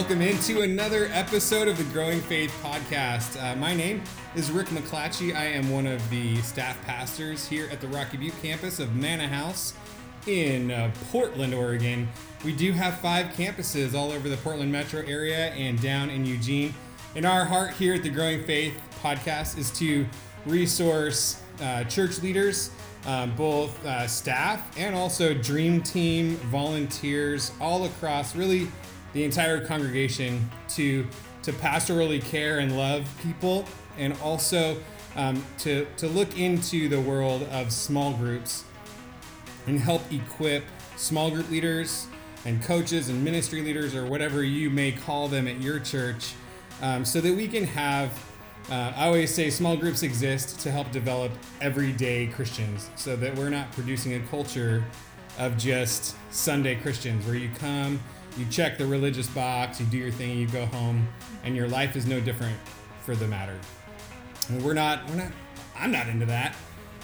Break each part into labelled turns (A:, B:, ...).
A: welcome into another episode of the Growing Faith podcast. Uh, my name is Rick McClatchy. I am one of the staff pastors here at the Rocky Butte campus of Manna House in uh, Portland, Oregon. We do have five campuses all over the Portland metro area and down in Eugene. And our heart here at the Growing Faith podcast is to resource uh, church leaders um, both uh, staff and also dream team volunteers all across really the entire congregation to to pastorally care and love people and also um, to to look into the world of small groups and help equip small group leaders and coaches and ministry leaders or whatever you may call them at your church um, so that we can have uh, I always say small groups exist to help develop everyday Christians so that we're not producing a culture of just Sunday Christians where you come, you check the religious box, you do your thing, you go home, and your life is no different for the matter. And we're not, we're not, I'm not into that.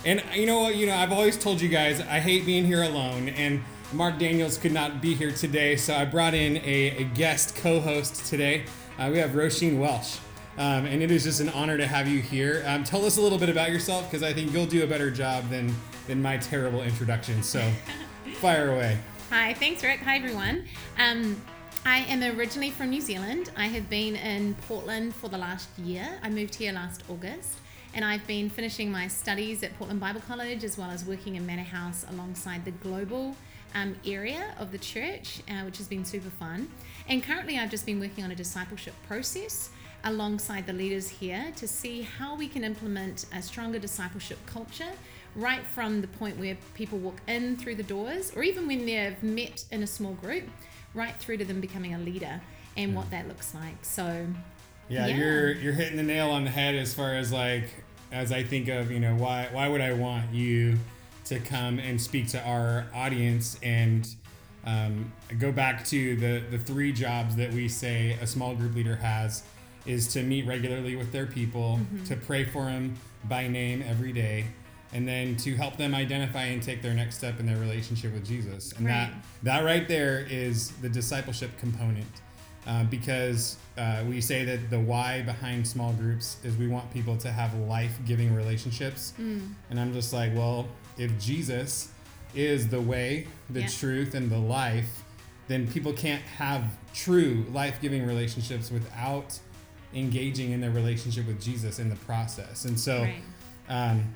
A: And you know what, you know, I've always told you guys I hate being here alone, and Mark Daniels could not be here today, so I brought in a, a guest co host today. Uh, we have Roisin Welsh. Um, and it is just an honor to have you here. Um, tell us a little bit about yourself because I think you'll do a better job than than my terrible introduction. So, fire away.
B: Hi, thanks, Rick. Hi, everyone. Um, I am originally from New Zealand. I have been in Portland for the last year. I moved here last August, and I've been finishing my studies at Portland Bible College as well as working in Mannahouse alongside the global um, area of the church, uh, which has been super fun. And currently, I've just been working on a discipleship process alongside the leaders here to see how we can implement a stronger discipleship culture right from the point where people walk in through the doors or even when they've met in a small group right through to them becoming a leader and yeah. what that looks like. So
A: yeah, yeah, you're you're hitting the nail on the head as far as like as I think of you know why why would I want you to come and speak to our audience and um, go back to the the three jobs that we say a small group leader has is to meet regularly with their people, mm-hmm. to pray for them by name every day, and then to help them identify and take their next step in their relationship with Jesus. And right. that that right there is the discipleship component. Uh, because uh, we say that the why behind small groups is we want people to have life-giving relationships mm. and i'm just like well if jesus is the way the yeah. truth and the life then people can't have true life-giving relationships without engaging in their relationship with Jesus in the process. And so, right. um,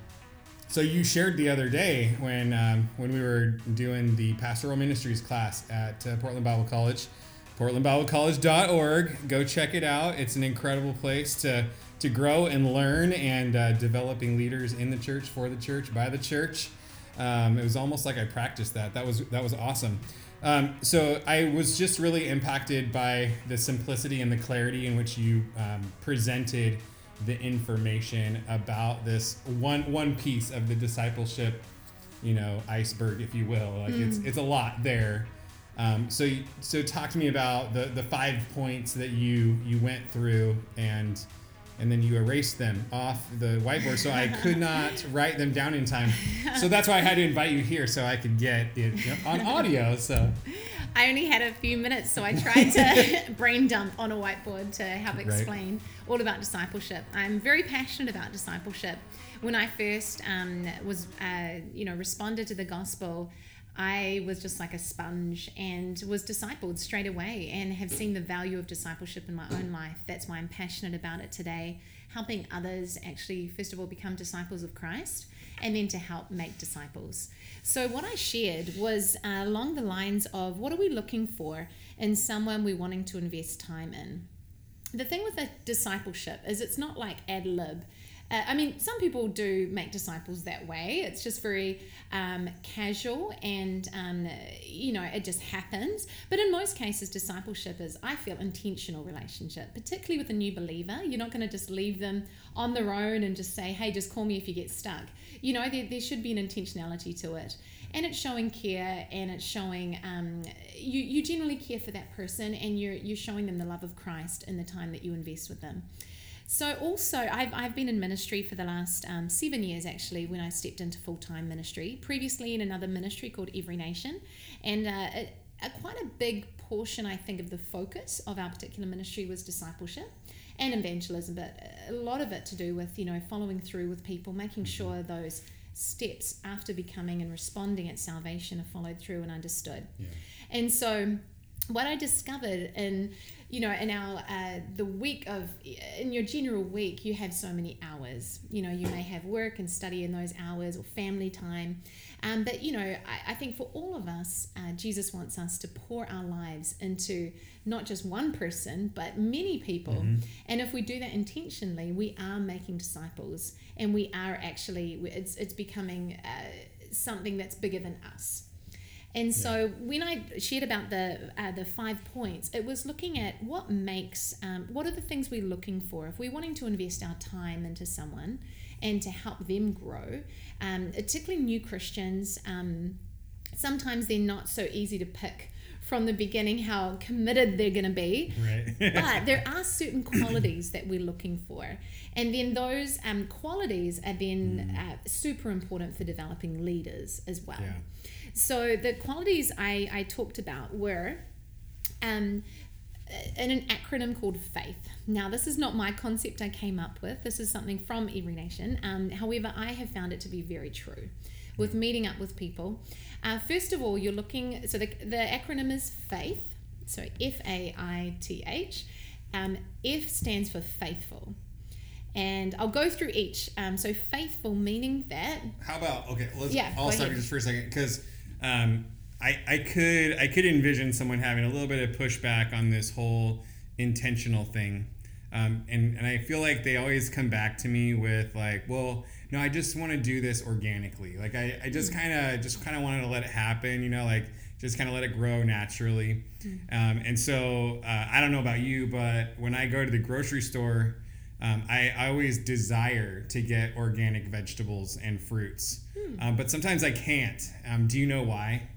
A: so you shared the other day when um, when we were doing the pastoral ministries class at uh, Portland Bible College, portlandbiblecollege.org. Go check it out. It's an incredible place to to grow and learn and uh, developing leaders in the church for the church by the church. Um, it was almost like I practiced that. That was that was awesome. Um, so I was just really impacted by the simplicity and the clarity in which you um, presented the information about this one one piece of the discipleship, you know, iceberg, if you will. Like mm. it's it's a lot there. Um, so so talk to me about the the five points that you you went through and and then you erased them off the whiteboard so I could not write them down in time. So that's why I had to invite you here so I could get it on audio. So
B: I only had a few minutes, so I tried to brain dump on a whiteboard to help explain right. all about discipleship. I'm very passionate about discipleship. When I first um, was, uh, you know, responded to the gospel, I was just like a sponge and was discipled straight away and have seen the value of discipleship in my own life. That's why I'm passionate about it today, helping others actually, first of all, become disciples of Christ and then to help make disciples. So, what I shared was uh, along the lines of what are we looking for in someone we're wanting to invest time in? The thing with a discipleship is it's not like ad lib uh, I mean, some people do make disciples that way. It's just very um, casual and, um, you know, it just happens. But in most cases, discipleship is, I feel, intentional relationship, particularly with a new believer. You're not going to just leave them on their own and just say, hey, just call me if you get stuck. You know, there, there should be an intentionality to it. And it's showing care and it's showing um, you, you generally care for that person and you're, you're showing them the love of Christ in the time that you invest with them. So, also, I've, I've been in ministry for the last um, seven years actually when I stepped into full time ministry. Previously, in another ministry called Every Nation. And uh, a, a, quite a big portion, I think, of the focus of our particular ministry was discipleship and evangelism, but a lot of it to do with, you know, following through with people, making sure those steps after becoming and responding at salvation are followed through and understood.
A: Yeah.
B: And so, what I discovered in you know in our uh, the week of in your general week you have so many hours. You know you may have work and study in those hours or family time. Um, but you know I, I think for all of us uh, jesus wants us to pour our lives into not just one person but many people. And if we do that intentionally we are making disciples and we are actually it's, it's becoming uh, something that's bigger than us and so when I shared about the uh, the five points, it was looking at what makes um, what are the things we're looking for if we're wanting to invest our time into someone and to help them grow, um, particularly new Christians. Um, sometimes they're not so easy to pick from the beginning how committed they're going to be
A: Right.
B: but there are certain qualities that we're looking for and then those um, qualities are then uh, super important for developing leaders as well
A: Yeah.
B: So the qualities I, I talked about were um, in an acronym called faith. Now, this is not my concept I came up with. This is something from Every Nation. Um, however, I have found it to be very true with meeting up with people. Uh, first of all, you're looking, so the, the acronym is FAITH. So F A I T H. Um, F stands for faithful. And I'll go through each. Um, so, faithful meaning that
A: How about okay? Let's.
B: Yeah,
A: I'll stop you just for a second because um, I I could I could envision someone having a little bit of pushback on this whole intentional thing, um, and and I feel like they always come back to me with like, well, no, I just want to do this organically. Like I I
B: Mm.
A: just kind of just kind of wanted to let it happen. You know, like just kind of let it grow naturally.
B: Mm.
A: Um, and so uh, I don't know about you, but when I go to the grocery store. Um, I, I always desire to get organic vegetables and fruits, um, but sometimes I can't. Um, do you know why?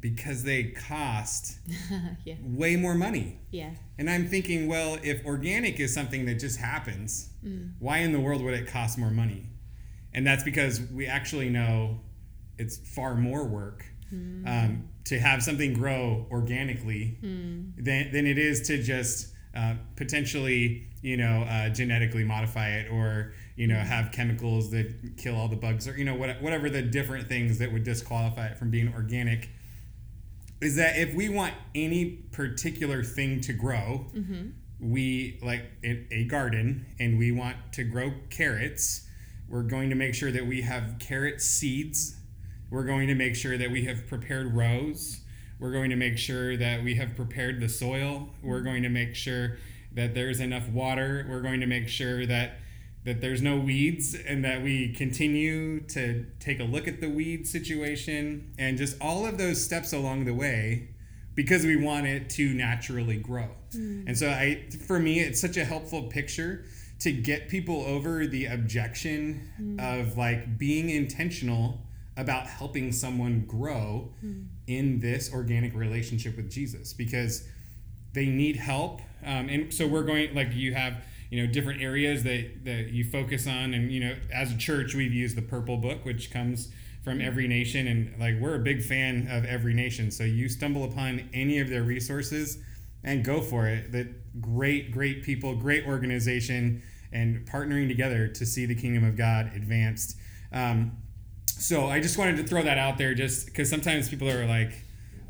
A: Because they cost
B: yeah,
A: way more money.
B: yeah,
A: And I'm thinking, well, if organic is something that just happens, why in the world would it cost more money? And that's because we actually know it's far more work um, to have something grow organically than, than it is to just uh, potentially, you know, uh, genetically modify it or, you know, have chemicals that kill all the bugs or, you know, what, whatever the different things that would disqualify it from being organic is that if we want any particular thing to grow, we like in a garden and we want to grow carrots, we're going to make sure that we have carrot seeds. We're going to make sure that we have prepared rows. We're going to make sure that we have prepared the soil. We're mm-hmm. going to make sure that there's enough water. We're going to make sure that that there's no weeds and that we continue to take a look at the weed situation and just all of those steps along the way because we want it to naturally grow. Mm. And so I for me it's such a helpful picture to get people over the objection mm. of like being intentional about helping someone grow mm. In this organic relationship with Jesus because they need help. Um, and so we're going like you have you know different areas that that you focus on. And you know as a church we've used the purple book which comes from every nation. And like we're a big fan of every nation. So you stumble upon any of their resources and go for it. That great great people great organization and partnering together to see the kingdom of god advanced. Um, so i just wanted to throw that out there just because sometimes people are like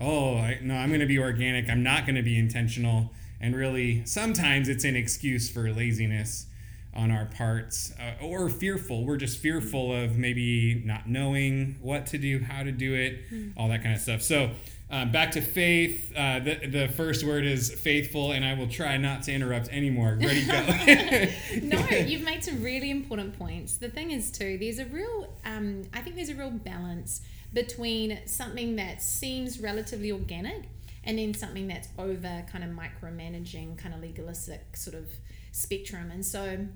A: oh I, no i'm going to be organic. I'm not going to be intentional. And really sometimes it's an excuse for laziness on our parts uh, or fearful. We're just fearful of maybe not knowing what to do how to do it all that kind of stuff. So um, back to faith uh, the, the first word is faithful and i will try not to interrupt anymore ready go
B: no, you've made some really important points. The thing is, too, there's a real, um, I think there's a real balance between something that seems relatively organic and then something that's over kind of micromanaging, kind of legalistic sort of spectrum. And so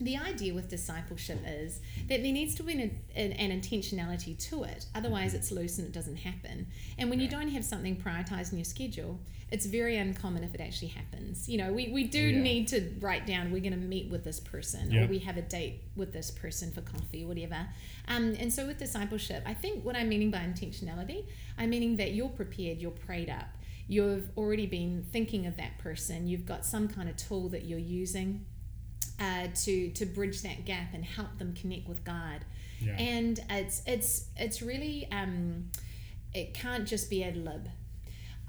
B: the idea with discipleship is that there needs to be an, an, an intentionality to it. Otherwise, it's loose and it doesn't happen. And when you don't have something prioritized in your schedule, it's very uncommon if it actually happens. You know, we, we do
A: Yeah.
B: need to write down we're going to meet with this person
A: Yeah.
B: or we have a date with this person for coffee or whatever. Um, and so with discipleship, I think what I'm meaning by intentionality, I'm meaning that you're prepared, you're prayed up. you've already been thinking of that person. You've got some kind of tool that you're using uh, to to bridge that gap and help them connect with God.
A: Yeah.
B: And it's it's it's really um, it can't just be ad lib.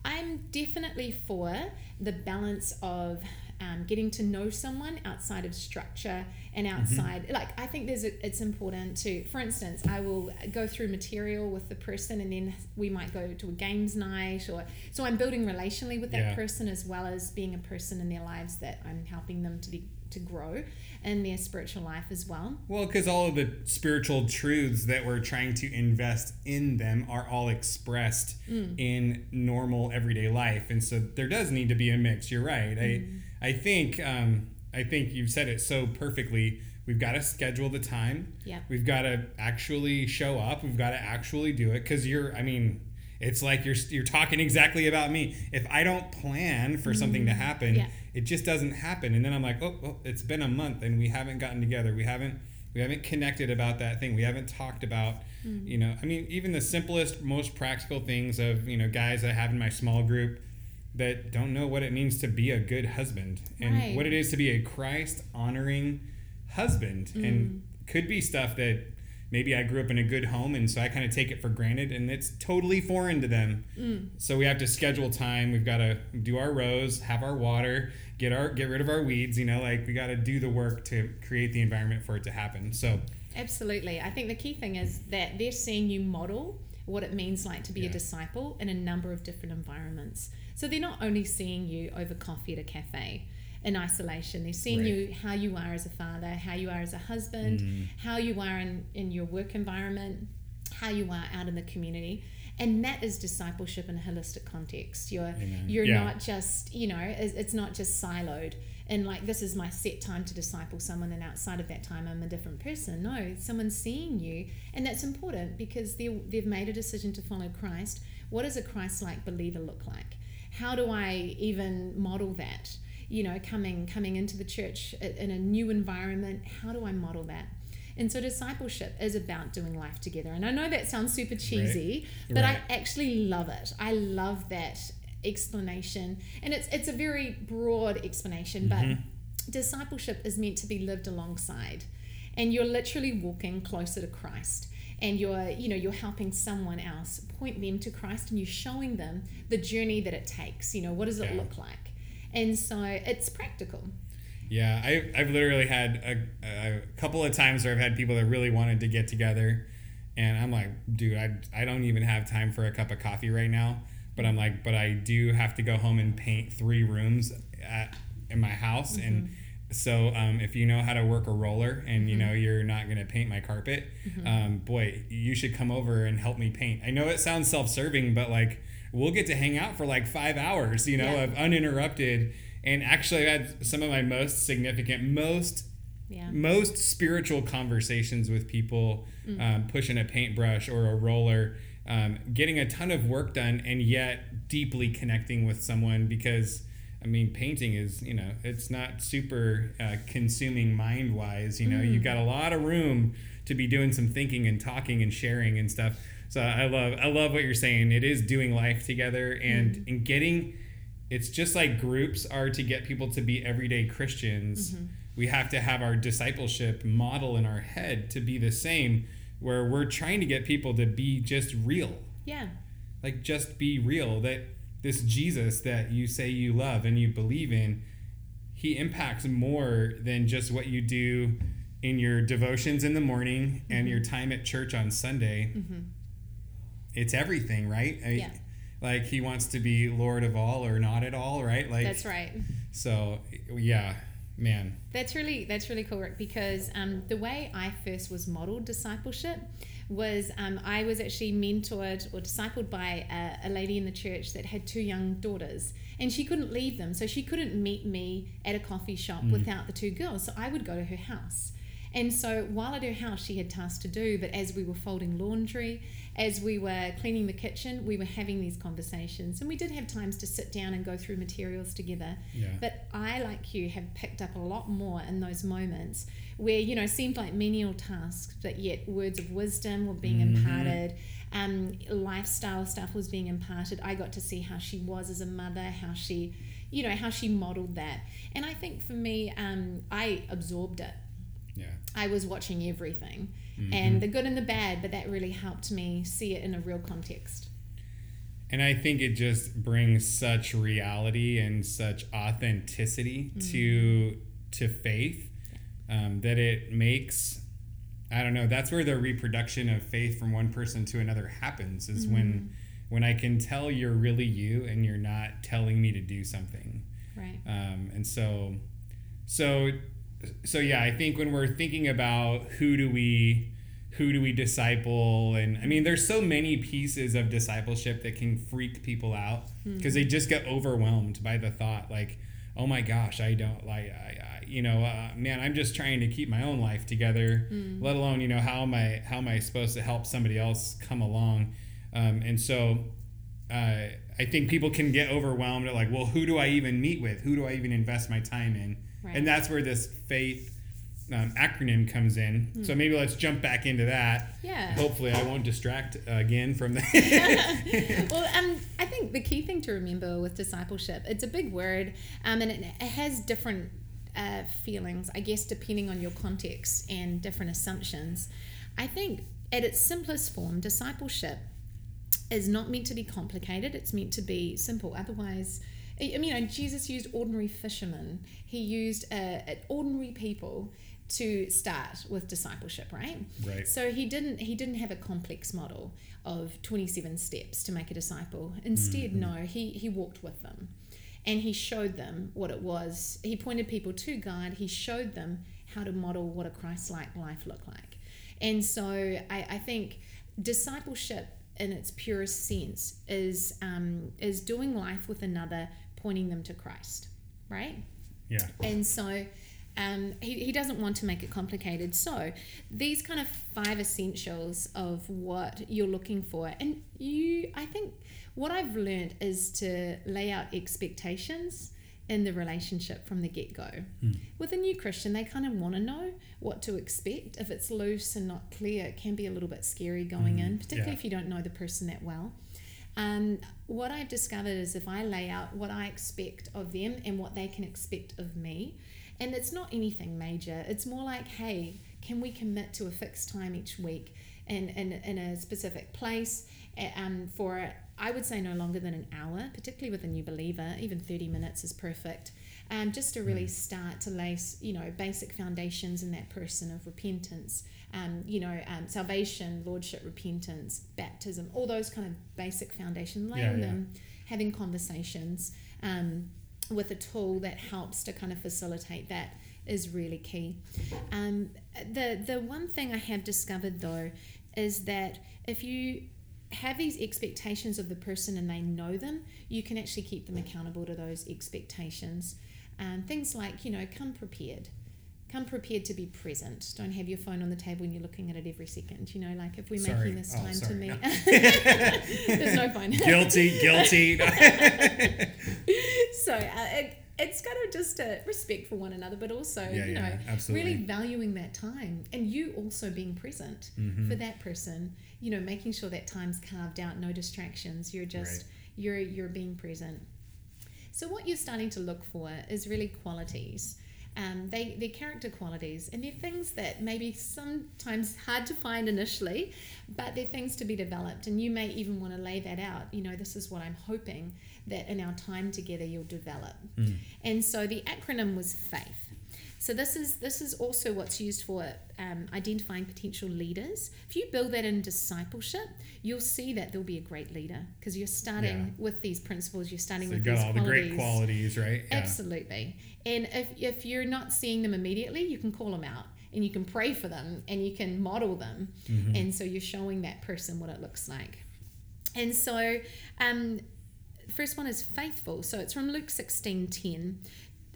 B: I'm definitely for the balance of um, getting to know someone outside of structure and
A: Mm-hmm.
B: outside like i think there's a, it's important to for instance i will go through material with the person and then we might go to a games night or so i'm building relationally with that
A: Yeah.
B: person as well as being a person in their lives that i'm helping them to be, to grow in their spiritual life as well
A: Well, because all of the spiritual truths that we're trying to invest in them are all expressed mm. in normal everyday life, and so there does need to be a mix. You're right. I mm-hmm. I think um, I think you've said it so perfectly. We've got to schedule the time.
B: Yeah.
A: We've got to actually show up. We've got to actually do it because you're. I mean. It's like you're you're talking exactly about me. If I don't plan for something to mm-hmm. happen,
B: Yeah.
A: It just doesn't happen. And then i'm like oh, oh it's been a month and we haven't gotten together. We haven't we haven't connected about that thing. We haven't talked about mm. you know i mean even the simplest most practical things of you know guys i have in my small group that don't know what it means to be a good husband and
B: Right.
A: what it is to be a christ honoring husband. And mm. could be stuff that maybe i grew up in a good home and so i kind of take it for granted and it's totally foreign to them. Mm. So we have to schedule time. We've got to do our rows, have our water, get our get rid of our weeds. You know, like we got to do the work to create the environment for it to happen. So
B: Absolutely. I think the key thing is that they're seeing you model what it means like to be
A: Yeah.
B: a disciple in a number of different environments. So they're not only seeing you over coffee at a cafe in isolation, they're seeing
A: Right.
B: you how you are as a father, how you are as a husband,
A: Mm-hmm.
B: how you are in, in your work environment, how you are out in the community. And that is discipleship in a holistic context. You're
A: Amen.
B: you're
A: Yeah.
B: not just, you know, it's, not just siloed and like this is my set time to disciple someone and outside of that time I'm a different person. No, someone's seeing you and that's important because they they've made a decision to follow Christ. What does a Christ-like believer look like? How do I even model that? You know, coming coming into the church in a new environment, how do I model that? And so discipleship is about doing life together. And I know that sounds super cheesy, but
A: Right.
B: I actually love it. I love that explanation. And it's it's a very broad explanation, but mm-hmm. discipleship is meant to be lived alongside. And you're literally walking closer to Christ. And you're, you know, you're helping someone else point them to Christ and you're showing them the journey that it takes. You know, what does it
A: Yeah.
B: look like? And so it's practical.
A: Yeah, I, I've literally had a, a couple of times where I've had people that really wanted to get together, and I'm like, dude, I, I don't even have time for a cup of coffee right now. But I'm like, but I do have to go home and paint three rooms at, in my house, and so um, if you know how to work a roller and you know you're not gonna paint my carpet, um, boy, you should come over and help me paint. I know it sounds self-serving, but like we'll get to hang out for like five hours, you know,
B: Yeah.
A: of uninterrupted. And actually, I had some of my most significant, most
B: Yeah.
A: most spiritual conversations with people
B: Mm.
A: um, pushing a paintbrush or a roller, um, getting a ton of work done, and yet deeply connecting with someone because. I mean, painting is, you know, it's not super uh, consuming mind wise. You know,
B: Mm.
A: you've got a lot of room to be doing some thinking and talking and sharing and stuff. So I love, I love what you're saying. It is doing life together and,
B: Mm.
A: and getting, it's just like groups are to get people to be everyday Christians.
B: Mm-hmm.
A: We have to have our discipleship model in our head to be the same, where we're trying to get people to be just real
B: Yeah.
A: like just be real that this jesus that you say you love and you believe in he impacts more than just what you do in your devotions in the morning and your time at church on sunday it's everything right I-
B: Yeah.
A: Like he wants to be lord of all or not at all right like
B: That's right.
A: so yeah man
B: That's really that's really cool, Rick, because um, the way I first was modeled discipleship was um, I was actually mentored or discipled by a, a lady in the church that had two young daughters, and she couldn't leave them, so she couldn't meet me at a coffee shop without the two girls. So I would go to her house. And so while at her house, she had tasks to do, but as we were folding laundry, as we were cleaning the kitchen, we were having these conversations. And we did have times to sit down and go through materials together.
A: Yeah.
B: But I, like you, have picked up a lot more in those moments where, you know, seemed like menial tasks, but yet words of wisdom were being
A: Mhm.
B: imparted. Um, lifestyle stuff was being imparted. I got to see how she was as a mother, how she, you know, how she modeled that. And I think for me, um, I absorbed it.
A: Yeah.
B: I was watching everything
A: Mhm.
B: and the good and the bad, but that really helped me see it in a real context.
A: And I think it just brings such reality and such authenticity to to faith um, that it makes I don't know. That's where the reproduction of faith from one person to another happens. Is when when I can tell you're really you and you're not telling me to do something.
B: Right.
A: Um, and so, so, so yeah, I think when we're thinking about who do we, who do we disciple, and I mean, there's so many pieces of discipleship that can freak people out because they just get overwhelmed by the thought, like, oh my gosh, I don't like, I, I you know, uh, man, I'm just trying to keep my own life together. Let alone, you know, how am I, how am I supposed to help somebody else come along? Um, and so, uh, I think people can get overwhelmed at like, well, who do I even meet with? Who do I even invest my time in?
B: Right.
A: And that's where this faith um, acronym comes in. So maybe let's jump back into that.
B: Yeah.
A: Hopefully, I won't distract again from the.
B: well, um, I think the key thing to remember with discipleship, it's a big word, um, and it, it has different uh, feelings, I guess, depending on your context and different assumptions. I think at its simplest form, discipleship is not meant to be complicated. It's meant to be simple. Otherwise, I mean, you know, Jesus used ordinary fishermen. He used uh, uh, ordinary people to start with discipleship, right?
A: Right.
B: So he didn't he didn't have a complex model of 27 steps to make a disciple. Instead, no, he he walked with them. And he showed them what it was. He pointed people to God. He showed them how to model what a Christ-like life looked like. And so I, I think discipleship in its purest sense is um, is doing life with another, pointing them to Christ, right?
A: yeah.
B: And so um, he, he doesn't want to make it complicated. So these kind of five essentials of what you're looking for, and you, I think what I've learned is to lay out expectations in the relationship from the get go. With a new Christian, they kind of want to know what to expect. If it's loose and not clear, it can be a little bit scary going in, particularly
A: Yeah.
B: if you don't know the person that well. Um, what I've discovered is if I lay out what I expect of them and what they can expect of me, and it's not anything major, it's more like, hey, can we commit to a fixed time each week in, in, in a specific place um, for, I would say, no longer than an hour, particularly with a new believer, even 30 minutes is perfect. Um, just to really start to lay, you know, basic foundations in that person of repentance, um, you know, um, salvation, lordship, repentance, baptism, all those kind of basic foundations, laying
A: Yeah, yeah.
B: them, having conversations um, with a tool that helps to kind of facilitate that is really key. Um, the the one thing I have discovered though is that if you have these expectations of the person and they know them, you can actually keep them accountable to those expectations. Um, things like, you know, come prepared. Come prepared to be present. Don't have your phone on the table and you're looking at it every second. You know, like if we're
A: Sorry.
B: making this
A: Oh,
B: time to meet.
A: No.
B: There's no phone.
A: guilty, guilty.
B: so uh, it, it's kind of just a respect for one another, but also,
A: Yeah,
B: you know,
A: yeah, absolutely.
B: really valuing that time and you also being present
A: Mm-hmm.
B: for that person. You know, making sure that time's carved out, no distractions. You're just
A: Right.
B: you're you're being present. So what you're starting to look for is really qualities. Um, they they're character qualities, and they're things that maybe sometimes hard to find initially, but they're things to be developed. And you may even want to lay that out. You know, this is what I'm hoping that in our time together you'll develop. And so the acronym was FAITH. So this is this is also what's used for um, identifying potential leaders. If you build that in discipleship, you'll see that there'll be a great leader because you're starting
A: Yeah.
B: with these principles. You're starting
A: so
B: with
A: got
B: these
A: all the
B: qualities.
A: great qualities, right? Yeah.
B: Absolutely. And if, if you're not seeing them immediately, you can call them out and you can pray for them and you can model them.
A: Mm-hmm.
B: And so you're showing that person what it looks like. And so, um, first one is faithful. So it's from Luke 16 10.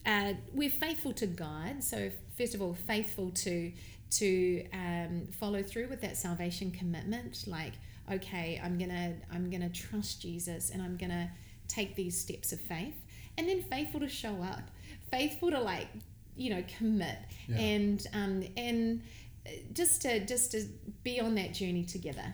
B: Uh, we're faithful to God. So, first of all, faithful to to um, follow through with that salvation commitment. Like okay i'm gonna i'm gonna trust jesus and i'm gonna take these steps of faith. And then faithful to show up. Faithful to like you know commit. Yeah. and um and just to just to be on that journey together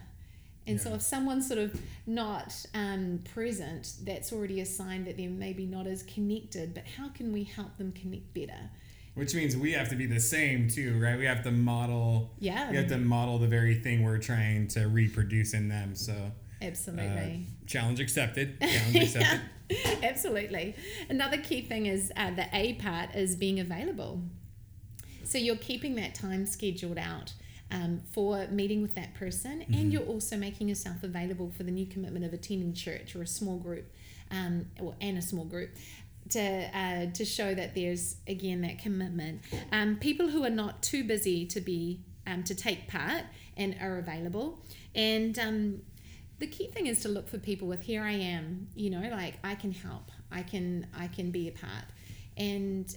B: and yeah. so if someone's sort of not um, present that's already a sign that they're maybe not as connected but how can we help them connect better?
A: Which means we have to be the same too right? We have to model yeah. we have to model the very thing we're trying to reproduce in them so
B: absolutely.
A: uh, challenge accepted challenge accepted.
B: Absolutely. Another key thing is uh, the a part is being available. So you're keeping that time scheduled out um, for meeting with that person, mm-hmm. and you're also making yourself available for the new commitment of attending church or a small group, um, or and a small group to uh, to show that there's again that commitment. Um, people who are not too busy to be um, to take part and are available, and um, the key thing is to look for people with here I am, you know, like I can help, I can I can be a part, and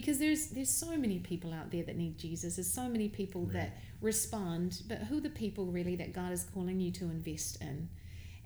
B: because there's there's so many people out there that need Jesus. There's so many people right. that respond, but who are the people really that God is calling you to invest in?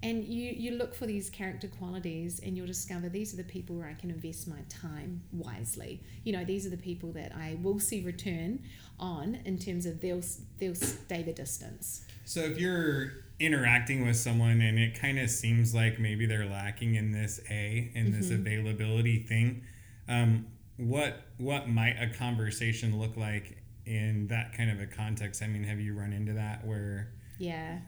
B: and you you look for these character qualities and you'll discover these are the people where I can invest my time wisely you know these are the people that I will see return on in terms of they'll they'll stay the distance
A: so if you're interacting with someone and it kind of seems like maybe they're lacking in this a in this mm-hmm. availability thing um, what what might a conversation look like in that kind of a context i mean have you run into that where
B: yeah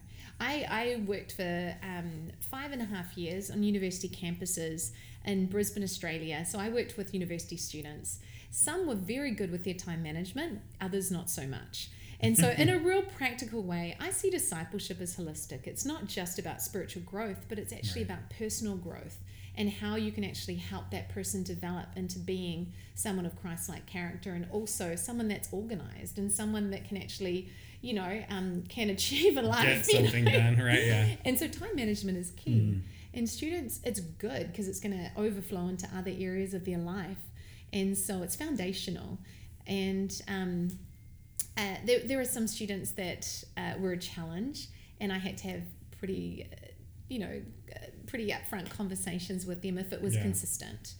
B: I, I worked for um, five and a half years on university campuses in Brisbane, Australia. So I worked with university students. Some were very good with their time management, others not so much. And so, in a real practical way, I see discipleship as holistic. It's not just about spiritual growth, but it's actually right. about personal growth and how you can actually help that person develop into being someone of Christ like character and also someone that's organized and someone that can actually you know, um, can achieve a life.
A: Get something
B: you know?
A: done, right? Yeah.
B: and so time management is key. Mm. And students, it's good because it's going to overflow into other areas of their life. And so it's foundational. And um, uh, there, there are some students that uh, were a challenge, and I had to have pretty, uh, you know, pretty upfront conversations with them if it was yeah. consistent.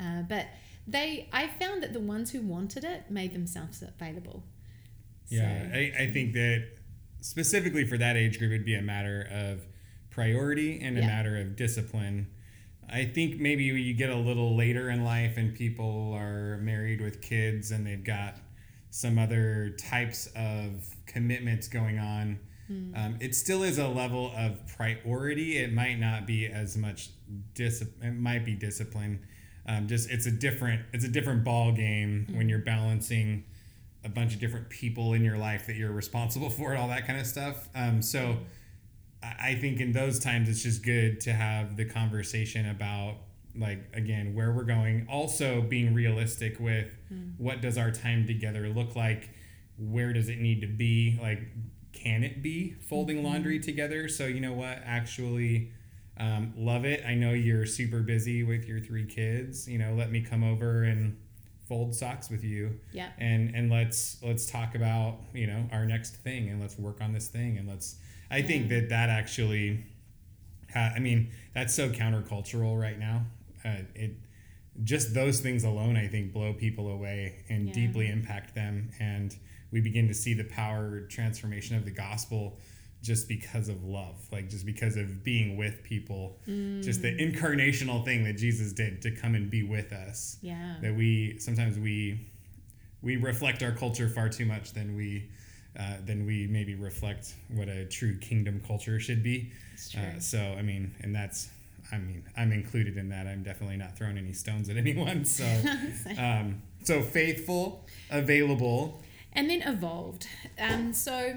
B: Uh, but they, I found that the ones who wanted it made themselves available.
A: Yeah, so. I, I think that specifically for that age group, it'd be a matter of priority and a yeah. matter of discipline. I think maybe you get a little later in life and people are married with kids and they've got some other types of commitments going on. Mm. Um, it still is a level of priority. It might not be as much discipline. It might be discipline. Um, just it's a different it's a different ball game mm. when you're balancing a bunch of different people in your life that you're responsible for and all that kind of stuff. Um, so I think in those times it's just good to have the conversation about like again where we're going also being realistic with mm. what does our time together look like where does it need to be like can it be folding mm-hmm. laundry together? So you know what? Actually um, love it. I know you're super busy with your three kids. You know let me come over and fold socks with you.
B: Yeah.
A: And and let's let's talk about you know our next thing and let's work on this thing. And let's i yeah. think that that actually ha- i mean that's so countercultural right now. Uh, it just those things alone i think blow people away and yeah. deeply impact them. And we begin to see the power transformation of the gospel just because of love, like just because of being with people, mm. just the mm. incarnational thing that Jesus did to come and be with us.
B: Yeah.
A: That we sometimes we we reflect our culture far too much than we uh, than we maybe reflect what a true kingdom culture should be. Uh, so I mean, and that's I mean I'm included in that. I'm definitely not throwing any stones at anyone. So um, so faithful, available,
B: and then evolved. Um, so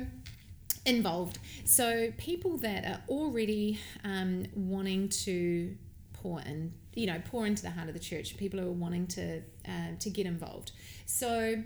B: involved. So people that are already um, wanting to pour in, you know, pour into the heart of the church. People who are wanting to uh, to get involved. So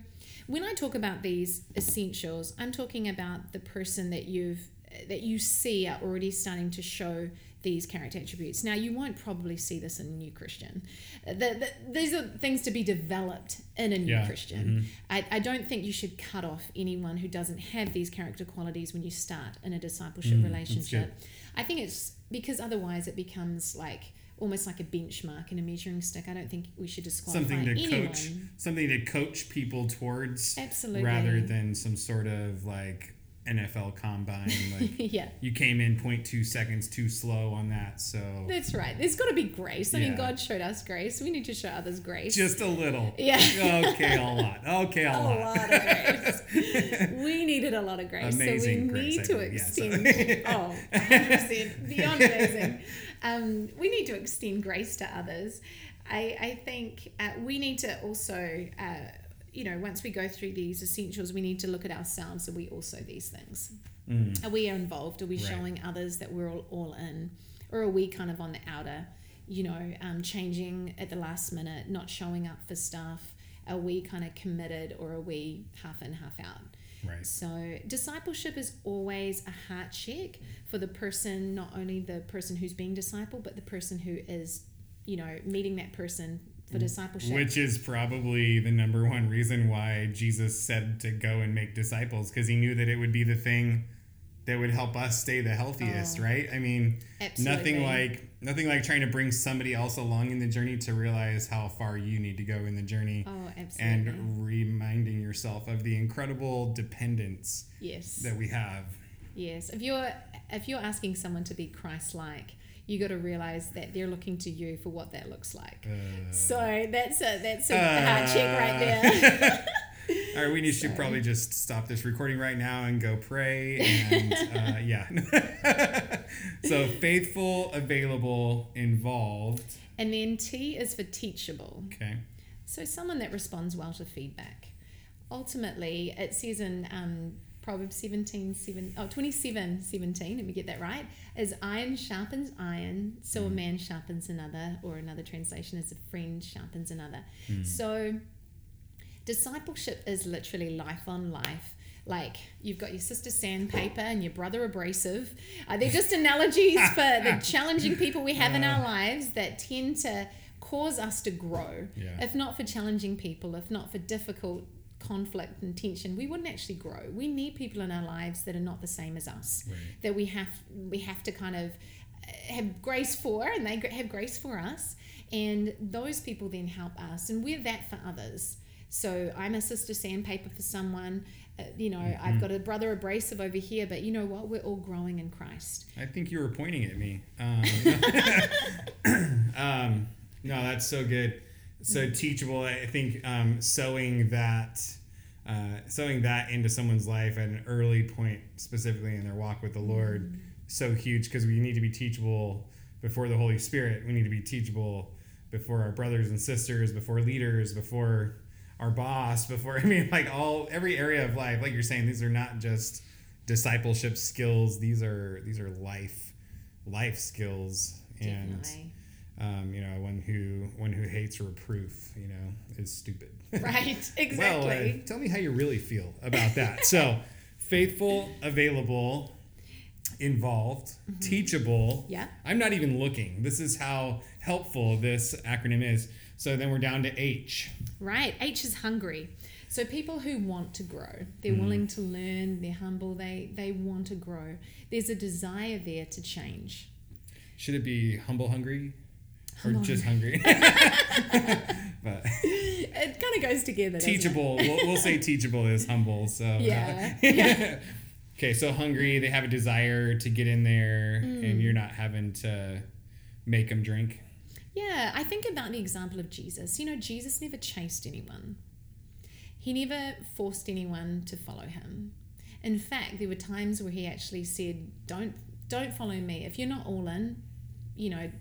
B: when I talk about these essentials, I'm talking about the person that you've that you see are already starting to show these character attributes. Now, you won't probably see this in a new Christian. The, the, these are things to be developed in a new
A: Yeah.
B: Christian.
A: Mhm.
B: I, I don't think you should cut off anyone who doesn't have these character qualities when you start in a discipleship
A: Mm,
B: relationship. I think it's because otherwise it becomes like almost like a benchmark and a measuring stick. I don't think we should disqualify
A: something to
B: anyone.
A: coach something to coach people towards
B: Absolutely.
A: rather than some sort of like NFL combine like
B: yeah.
A: you came in 0.2 seconds too slow on that so
B: That's right. There's got to be grace. I mean, God showed us grace. We need to show others grace.
A: just a little
B: Yeah.
A: okay a lot okay a,
B: a
A: lot,
B: lot of grace. we needed a lot of grace.
A: Amazing
B: so we
A: grace,
B: need to
A: believe, yes.
B: extend. oh, 100%. Beyond amazing. Um, we need to extend grace to others. I, I think uh, we need to also, uh, you know, once we go through these essentials, we need to look at ourselves. Are we also these things?
A: Mm.
B: Are we involved? Are we
A: Right.
B: showing others that we're all, all in? Or are we kind of on the outer, you know, um, changing at the last minute, not showing up for stuff? Are we kind of committed or are we half in, half out?
A: right
B: So, discipleship is always a heart check for the person, not only the person who's being discipled, but the person who is, you know, meeting that person for mm. discipleship.
A: which is probably the number one reason why Jesus said to go and make disciples because he knew that it would be the thing that would help us stay the healthiest
B: Oh.
A: right i mean
B: Absolutely.
A: nothing like nothing like trying to bring somebody else along in the journey to realize how far you need to go in the journey
B: Oh, absolutely.
A: and reminding yourself of the incredible dependence
B: yes.
A: that we have
B: Yes, if you're if you're asking someone to be Christ-like, you got to realize that they're looking to you for what that looks like.
A: Uh,
B: So that's a that's a
A: uh,
B: hard check right there.
A: all right we need,
B: Sorry.
A: probably just stop this recording right now and go pray and uh, yeah so faithful available involved
B: and then T is for teachable.
A: okay
B: So someone that responds well to feedback. Ultimately, it says in um, Proverbs 17, 7, oh, 27, 17, let me get that right, is iron sharpens iron, so a man sharpens another, or another translation is a friend sharpens another. So discipleship is literally life on life. Like you've got your sister sandpaper and your brother abrasive. Uh, they're just analogies for the challenging people we have in our lives that tend to cause us to grow.
A: Yeah.
B: If not for challenging people, if not for difficult conflict and tension, we wouldn't actually grow. We need people in our lives that are not the same as us.
A: Right.
B: That we have we have to kind of uh, have grace for, and they have grace for us, and those people then help us, and we're that for others. So I'm a sister sandpaper for someone. Uh, you know,
A: Mm-hmm.
B: I've got a brother abrasive over here, but you know what? We're all growing in Christ.
A: I think you were pointing at me. Um, um, no, that's so good. So teachable. I think um, sowing that, uh, sowing that into someone's life at an early point, specifically in their walk with the Lord, so huge because we need to be teachable before the Holy Spirit. We need to be teachable before our brothers and sisters, before leaders, before our boss, before I mean, like all every area of life. Like you're saying, these are not just discipleship skills. These are these are life life skills and. Um, you know one who one who hates reproof you know is stupid
B: Right. Exactly.
A: well uh, tell me how you really feel about that so faithful available involved teachable
B: Yeah.
A: i'm not even looking this is how helpful this acronym is so then we're down to h
B: Right. H is hungry. So people who want to grow, they're willing to learn, they're humble, they they want to grow. There's a desire there to change.
A: should it be humble hungry or just hungry but
B: It kind of goes together.
A: teachable. We'll, we'll say teachable is humble. So uh,
B: Yeah.
A: okay, so hungry. They have a desire to get in there,
B: Mm.
A: and you're not having to make them drink.
B: Yeah, I think about the example of Jesus. You know, Jesus never chased anyone. He never forced anyone to follow him. In fact, there were times where he actually said, "Don't don't follow me. If you're not all in, you know,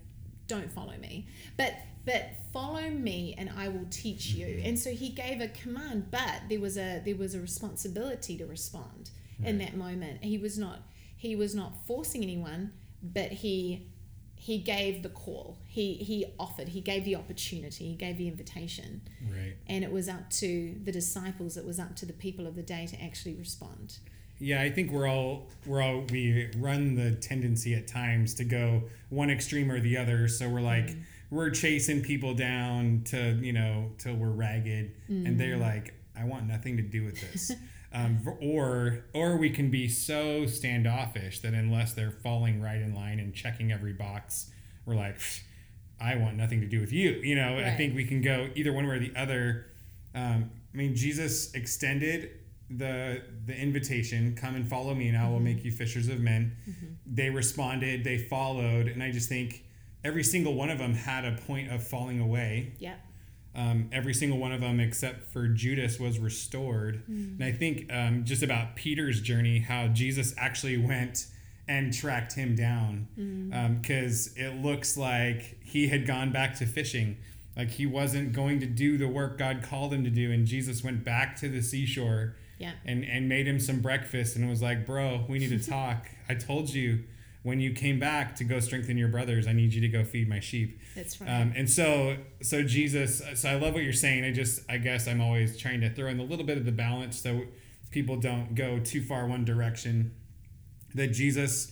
B: don't follow me. But but follow me and I will teach you." Mm-hmm. And so he gave a command, but there was a there was a responsibility to respond in that moment. He was not he was not forcing anyone, but he he gave the call. He he offered. He gave the opportunity. He gave the invitation,
A: Right.
B: and it was up to the disciples. It was up to the people of the day to actually respond.
A: Yeah, I think we're all we're all we run the tendency at times to go one extreme or the other. So we're like mm. we're chasing people down to you know till we're ragged, mm. and they're mm. like, I want nothing to do with this. um, or or we can be so standoffish that unless they're falling right in line and checking every box, we're like, I want nothing to do with you. You know, right. I think we can go either one way or the other. Um, I mean, Jesus extended the the invitation, "Come and follow me, and I will mm-hmm. make you fishers of men." Mm-hmm. They responded, they followed, and I just think every single one of them had a point of falling away.
B: Yeah.
A: Um, every single one of them, except for Judas, was restored. Mm. And I think um, just about Peter's journey, how Jesus actually went and tracked him down, because mm. um, it looks like he had gone back to fishing. Like he wasn't going to do the work God called him to do, and Jesus went back to the seashore
B: yeah.
A: And and made him some breakfast and was like, "Bro, we need to talk. I told you when you came back to go strengthen your brothers, I need you to go feed my sheep."
B: That's right.
A: Um, and so so Jesus, so I love what you're saying. I just I guess I'm always trying to throw in a little bit of the balance so people don't go too far one direction. That Jesus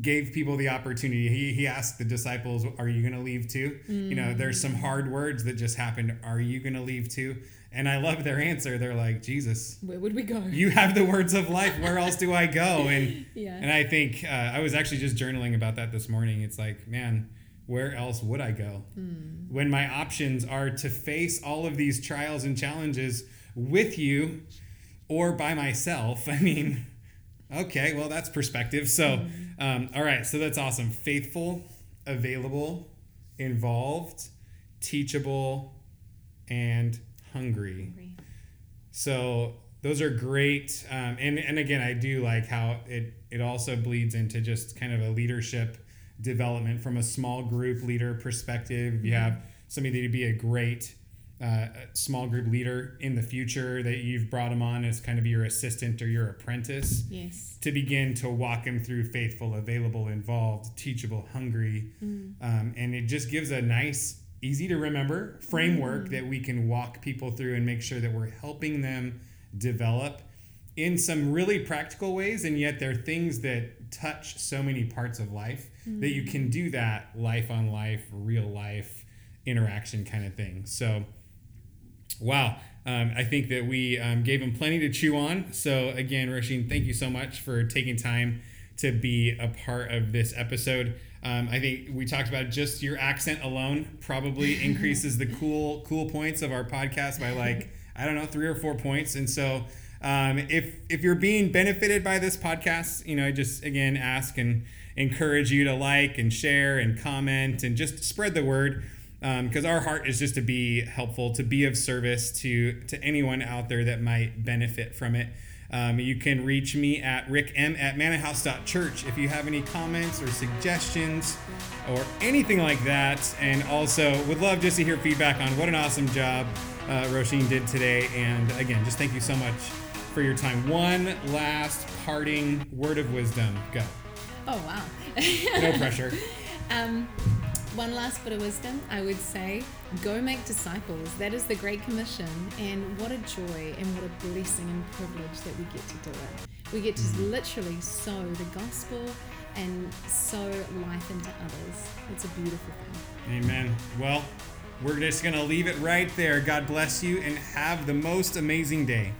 A: gave people the opportunity. He, he asked the disciples, Are you going to leave too? Mm. You know, there's some hard words that just happened. Are you going to leave too? And I love their answer. They're like, Jesus,
B: where would we go?
A: You have the words of life. Where else do I go? And
B: yeah.
A: and I think uh, I was actually just journaling about that this morning. It's like, man, where else would I go mm. when my options are to face all of these trials and challenges with you or by myself? I mean, okay, well that's perspective. So, mm. um, all right, so that's awesome. Faithful, available, involved, teachable, and hungry. hungry. So those are great. Um, and, and again, I do like how it, it also bleeds into just kind of a leadership development from a small group leader perspective. Mm-hmm. You have somebody to be a great uh, small group leader in the future that you've brought them on as kind of your assistant or your apprentice.
B: Yes.
A: To begin to walk them through faithful, available, involved, teachable, hungry. Mm. Um, and it just gives a nice easy to remember framework mm. that we can walk people through and make sure that we're helping them develop in some really practical ways and yet they're things that touch so many parts of life mm. that you can do that life on life real life interaction kind of thing so wow um, i think that we um, gave them plenty to chew on so again Roisin thank you so much for taking time to be a part of this episode um, I think we talked about just your accent alone probably increases the cool cool points of our podcast by like I don't know three or four points. And so um, if if you're being benefited by this podcast, you know, I just again ask and encourage you to like and share and comment and just spread the word because um, our heart is just to be helpful, to be of service to to anyone out there that might benefit from it. Um, you can reach me at rickem at mannahouse.church if you have any comments or suggestions or anything like that. And also would love just to hear feedback on what an awesome job uh, Roisin did today. And again, just thank you so much for your time. One last parting word of wisdom. Go.
B: Oh, wow.
A: no pressure.
B: Um, one last bit of wisdom, I would say go make disciples. That is the Great Commission. And what a joy and what a blessing and privilege that we get to do it. We get to mm-hmm. literally sow the gospel and sow life into others. It's a beautiful thing.
A: Amen. Well, we're just going to leave it right there. God bless you and have the most amazing day.